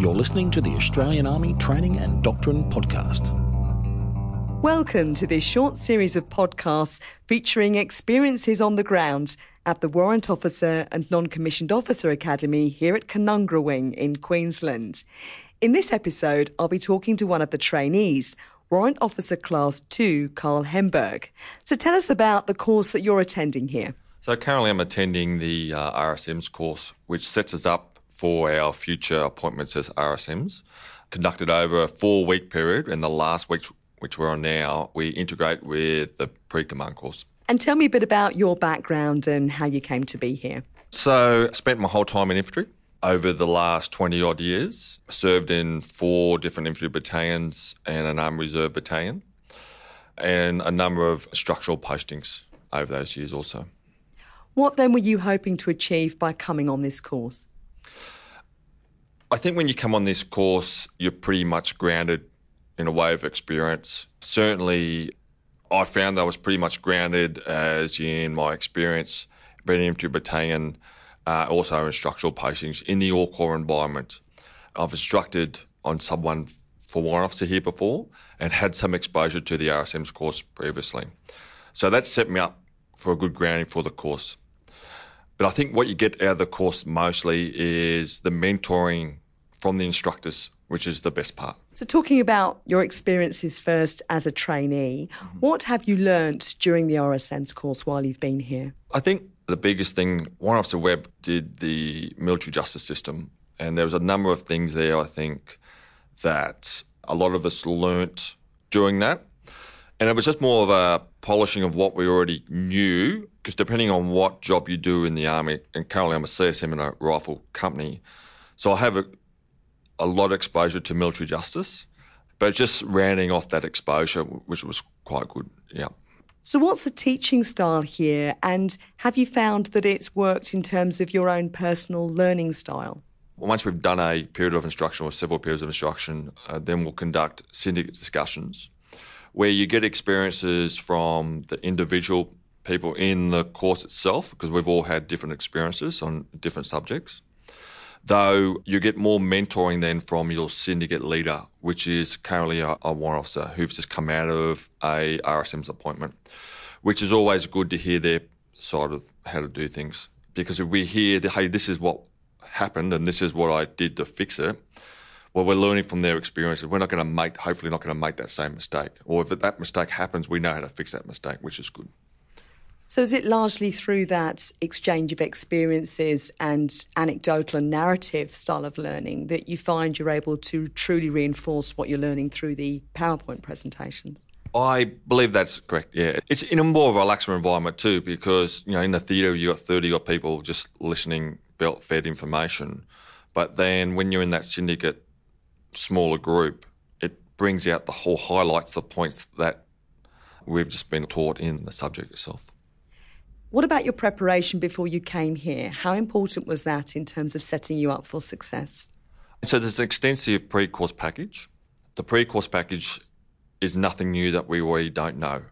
You're listening to the Australian Army Training and Doctrine Podcast. Welcome to this short series of podcasts featuring experiences on the ground at the Warrant Officer and Non Commissioned Officer Academy here at Canungra Wing in Queensland. In this episode, I'll be talking to one of the trainees, Warrant Officer Class 2, Carl Hemburg. So tell us about the course that you're attending here. So currently I'm attending the uh, RSMs course, which sets us up for our future appointments as RSMs, conducted over a four week period. And the last week, which we're on now, we integrate with the pre command course. And tell me a bit about your background and how you came to be here. So, I spent my whole time in infantry over the last 20 odd years. Served in four different infantry battalions and an Army Reserve battalion, and a number of structural postings over those years also. What then were you hoping to achieve by coming on this course? I think when you come on this course, you're pretty much grounded in a way of experience. Certainly, I found I was pretty much grounded as in my experience being a battalion, uh, also in structural postings in the all environment. I've instructed on someone for one officer here before and had some exposure to the RSM's course previously. So that set me up for a good grounding for the course. But I think what you get out of the course mostly is the mentoring from the instructors, which is the best part. So, talking about your experiences first as a trainee, mm-hmm. what have you learnt during the RSM's course while you've been here? I think the biggest thing, Warrant Officer Webb did the military justice system, and there was a number of things there, I think, that a lot of us learnt during that. And it was just more of a polishing of what we already knew, because depending on what job you do in the Army, and currently I'm a CSM in a rifle company, so I have a, a lot of exposure to military justice, but just rounding off that exposure, which was quite good. Yeah. So, what's the teaching style here, and have you found that it's worked in terms of your own personal learning style? Once we've done a period of instruction or several periods of instruction, uh, then we'll conduct syndicate discussions where you get experiences from the individual people in the course itself, because we've all had different experiences on different subjects though you get more mentoring then from your syndicate leader, which is currently a, a warrant officer who's just come out of a RSM's appointment, which is always good to hear their side of how to do things. Because if we hear, hey, this is what happened and this is what I did to fix it, well, we're learning from their experiences. We're not going to make, hopefully, not going to make that same mistake. Or if that mistake happens, we know how to fix that mistake, which is good. So, is it largely through that exchange of experiences and anecdotal and narrative style of learning that you find you're able to truly reinforce what you're learning through the PowerPoint presentations? I believe that's correct. Yeah, it's in a more relaxed environment too, because you know in the theatre you've got thirty odd people just listening, belt fed information, but then when you're in that syndicate, smaller group, it brings out the whole highlights the points that we've just been taught in the subject itself. What about your preparation before you came here? How important was that in terms of setting you up for success? So there's an extensive pre-course package. The pre-course package is nothing new that we already don't know.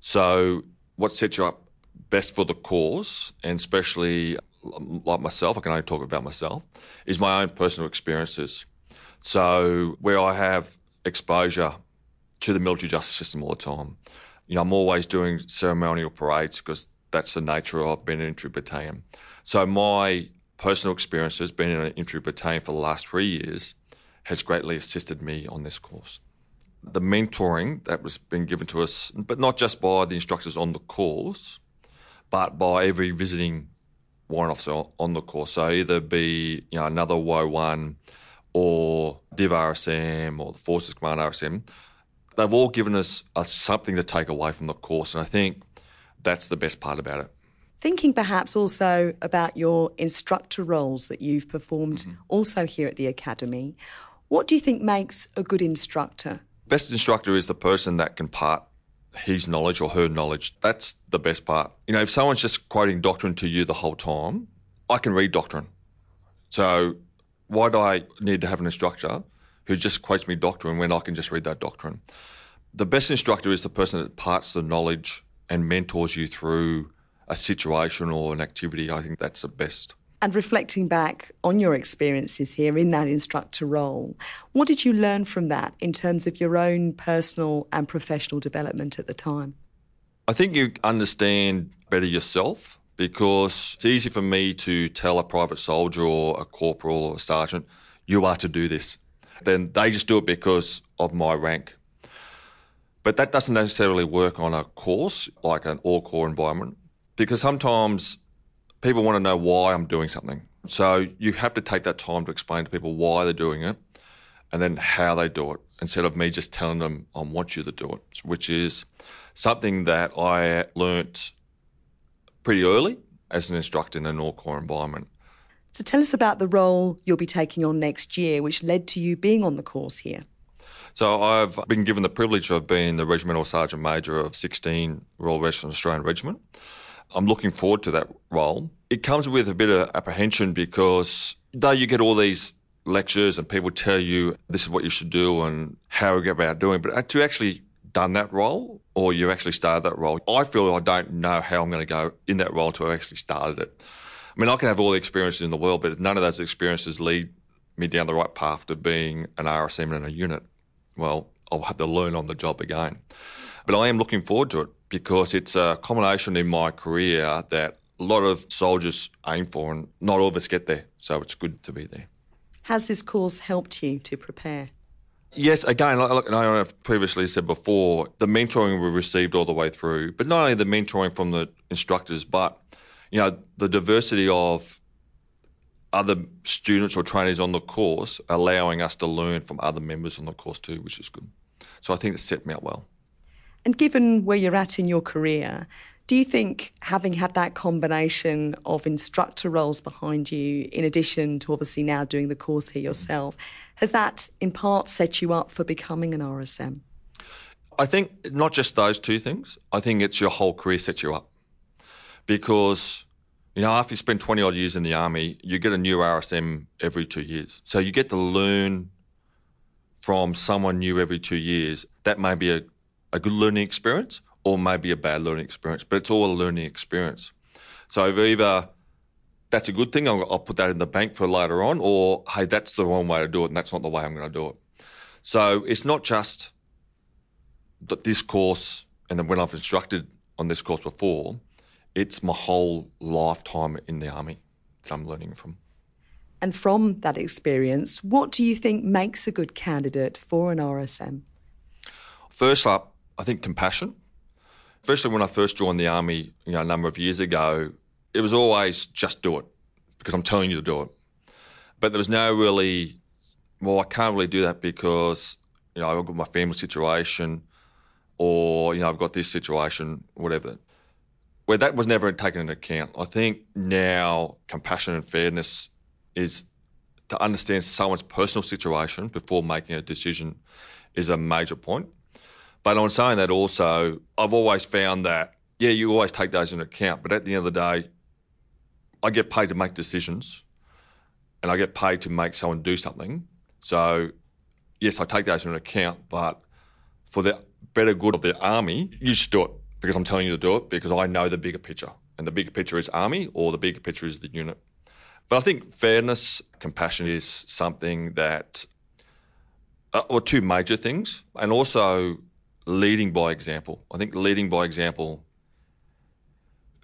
So what sets you up best for the course, and especially um, like myself, I can only talk about myself, is my own personal experiences. So where I have exposure to the military justice system all the time, you know, I'm always doing ceremonial parades because that's the nature of being an infantry battalion. So my personal experience has been in an infantry battalion for the last three years has greatly assisted me on this course. The mentoring that was being given to us, but not just by the instructors on the course, but by every visiting warrant officer on the course. So either be you know another WO1 or Div RSM or the Forces Command RSM, they've all given us something to take away from the course. And I think that's the best part about it. Thinking perhaps also about your instructor roles that you've performed mm-hmm. also here at the Academy, what do you think makes a good instructor? Best instructor is the person that can part his knowledge or her knowledge. That's the best part. You know, if someone's just quoting doctrine to you the whole time, I can read doctrine. So why do I need to have an instructor who just quotes me doctrine when I can just read that doctrine? The best instructor is the person that parts the knowledge and mentors you through a situation or an activity, I think that's the best. And reflecting back on your experiences here in that instructor role, what did you learn from that in terms of your own personal and professional development at the time? I think you understand better yourself because it's easy for me to tell a private soldier or a corporal or a sergeant, you are to do this. Then they just do it because of my rank. But that doesn't necessarily work on a course like an all corps environment because sometimes people want to know why I'm doing something. So you have to take that time to explain to people why they're doing it and then how they do it instead of me just telling them I want you to do it, which is something that I learnt pretty early as an instructor in an all corps environment. So tell us about the role you'll be taking on next year, which led to you being on the course here. So I've been given the privilege of being the Regimental Sergeant Major of 16 Royal Western Australian Regiment. I'm looking forward to that role. It comes with a bit of apprehension because though you get all these lectures and people tell you this is what you should do and how we go about doing, but to actually done that role or you actually started that role. I feel I don't know how I'm going to go in that role until I actually started it. I mean, I can have all the experiences in the world, but none of those experiences lead me down the right path to being an RSM in a unit. Well, I'll have to learn on the job again. But I am looking forward to it because it's a combination in my career that a lot of soldiers aim for, and not all of us get there. So it's good to be there. Has this course helped you to prepare? Yes, again, like I have previously said before, the mentoring we received all the way through, but not only the mentoring from the instructors, but you know the diversity of other students or trainees on the course, allowing us to learn from other members on the course too, which is good. So I think it set me up well. And given where you're at in your career, do you think having had that combination of instructor roles behind you, in addition to obviously now doing the course here yourself, has that in part set you up for becoming an RSM? I think not just those two things. I think it's your whole career sets you up. Because, you know, after you spend 20 odd years in the army, you get a new RSM every two years. So you get to learn from someone new every two years. That may be a, a good learning experience or maybe a bad learning experience, but it's all a learning experience. So either that's a good thing, I'll, I'll, put that in the bank for later on, or hey, that's the wrong way to do it, and that's not the way I'm going to do it. So it's not just that this course, and then when I've instructed on this course before, it's my whole lifetime in the army that I'm learning from. And from that experience, what do you think makes a good candidate for an RSM? First up, I think compassion especially when I first joined the army, you know, a number of years ago, it was always just do it because I'm telling you to do it. But there was no really, well, I can't really do that because, you know, I've got my family situation or, you know, I've got this situation, whatever. Where that was never taken into account. I think now compassion and fairness is to understand someone's personal situation before making a decision is a major point. But on saying that also, I've always found that, yeah, you always take those into account. But at the end of the day, I get paid to make decisions and I get paid to make someone do something. So, yes, I take those into account. But for the better good of the army, you just do it because I'm telling you to do it because I know the bigger picture. And the bigger picture is army or the bigger picture is the unit. But I think fairness, compassion is something that, uh, or two major things. And also leading by example. I think leading by example,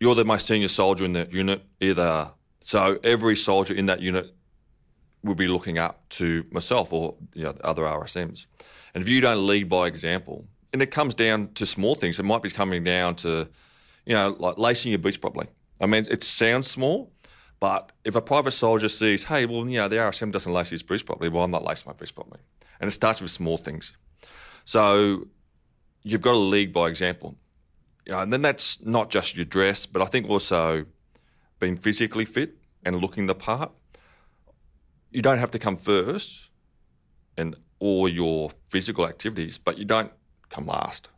you're the most senior soldier in that unit, either. So every soldier in that unit will be looking up to myself or you know, other RSMs. And if you don't lead by example, and it comes down to small things, it might be coming down to, you know, like lacing your boots properly. I mean, it sounds small, but if a private soldier sees, hey, well, you know, the RSM doesn't lace his boots properly, well, I'm not lacing my boots properly. And it starts with small things. So you've got to lead by example. You know, and then that's not just your dress, but I think also being physically fit and looking the part. You don't have to come first in all your physical activities, but you don't come last.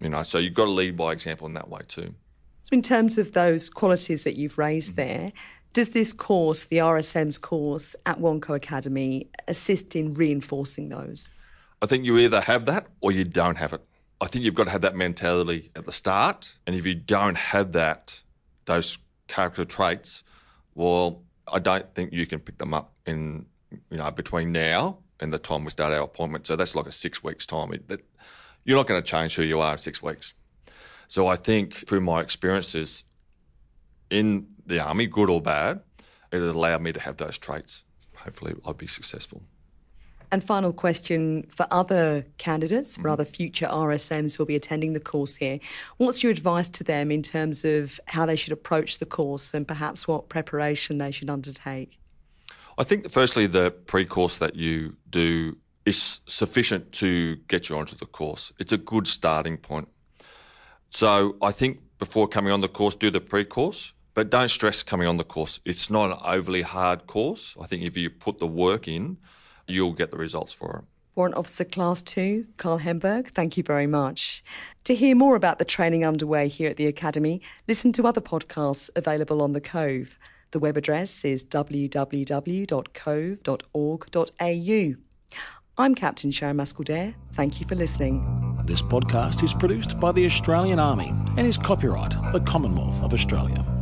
You know, so you've got to lead by example in that way too. So, in terms of those qualities that you've raised mm-hmm. there, does this course, the RSM's course at WONCO Academy, assist in reinforcing those? I think you either have that or you don't have it. I think you've got to have that mentality at the start. And if you don't have that, those character traits, well, I don't think you can pick them up in, you know, between now and the time we start our appointment. So that's like a six weeks time. It, that, you're not going to change who you are in six weeks. So I think through my experiences in the army, good or bad, it allowed me to have those traits. Hopefully, I'll be successful. And final question for other candidates, for mm-hmm. other future RSMs who will be attending the course here. What's your advice to them in terms of how they should approach the course and perhaps what preparation they should undertake? I think, firstly, the pre course that you do is sufficient to get you onto the course. It's a good starting point. So I think before coming on the course, do the pre course, but don't stress coming on the course. It's not an overly hard course. I think if you put the work in, you'll get the results for it. Warrant Officer Class 2, Carl Hemburg, thank you very much. To hear more about the training underway here at the Academy, listen to other podcasts available on The Cove. The web address is www.cove.org.au. I'm Captain Sharon Mascaldare. Thank you for listening. This podcast is produced by the Australian Army and is copyright the Commonwealth of Australia.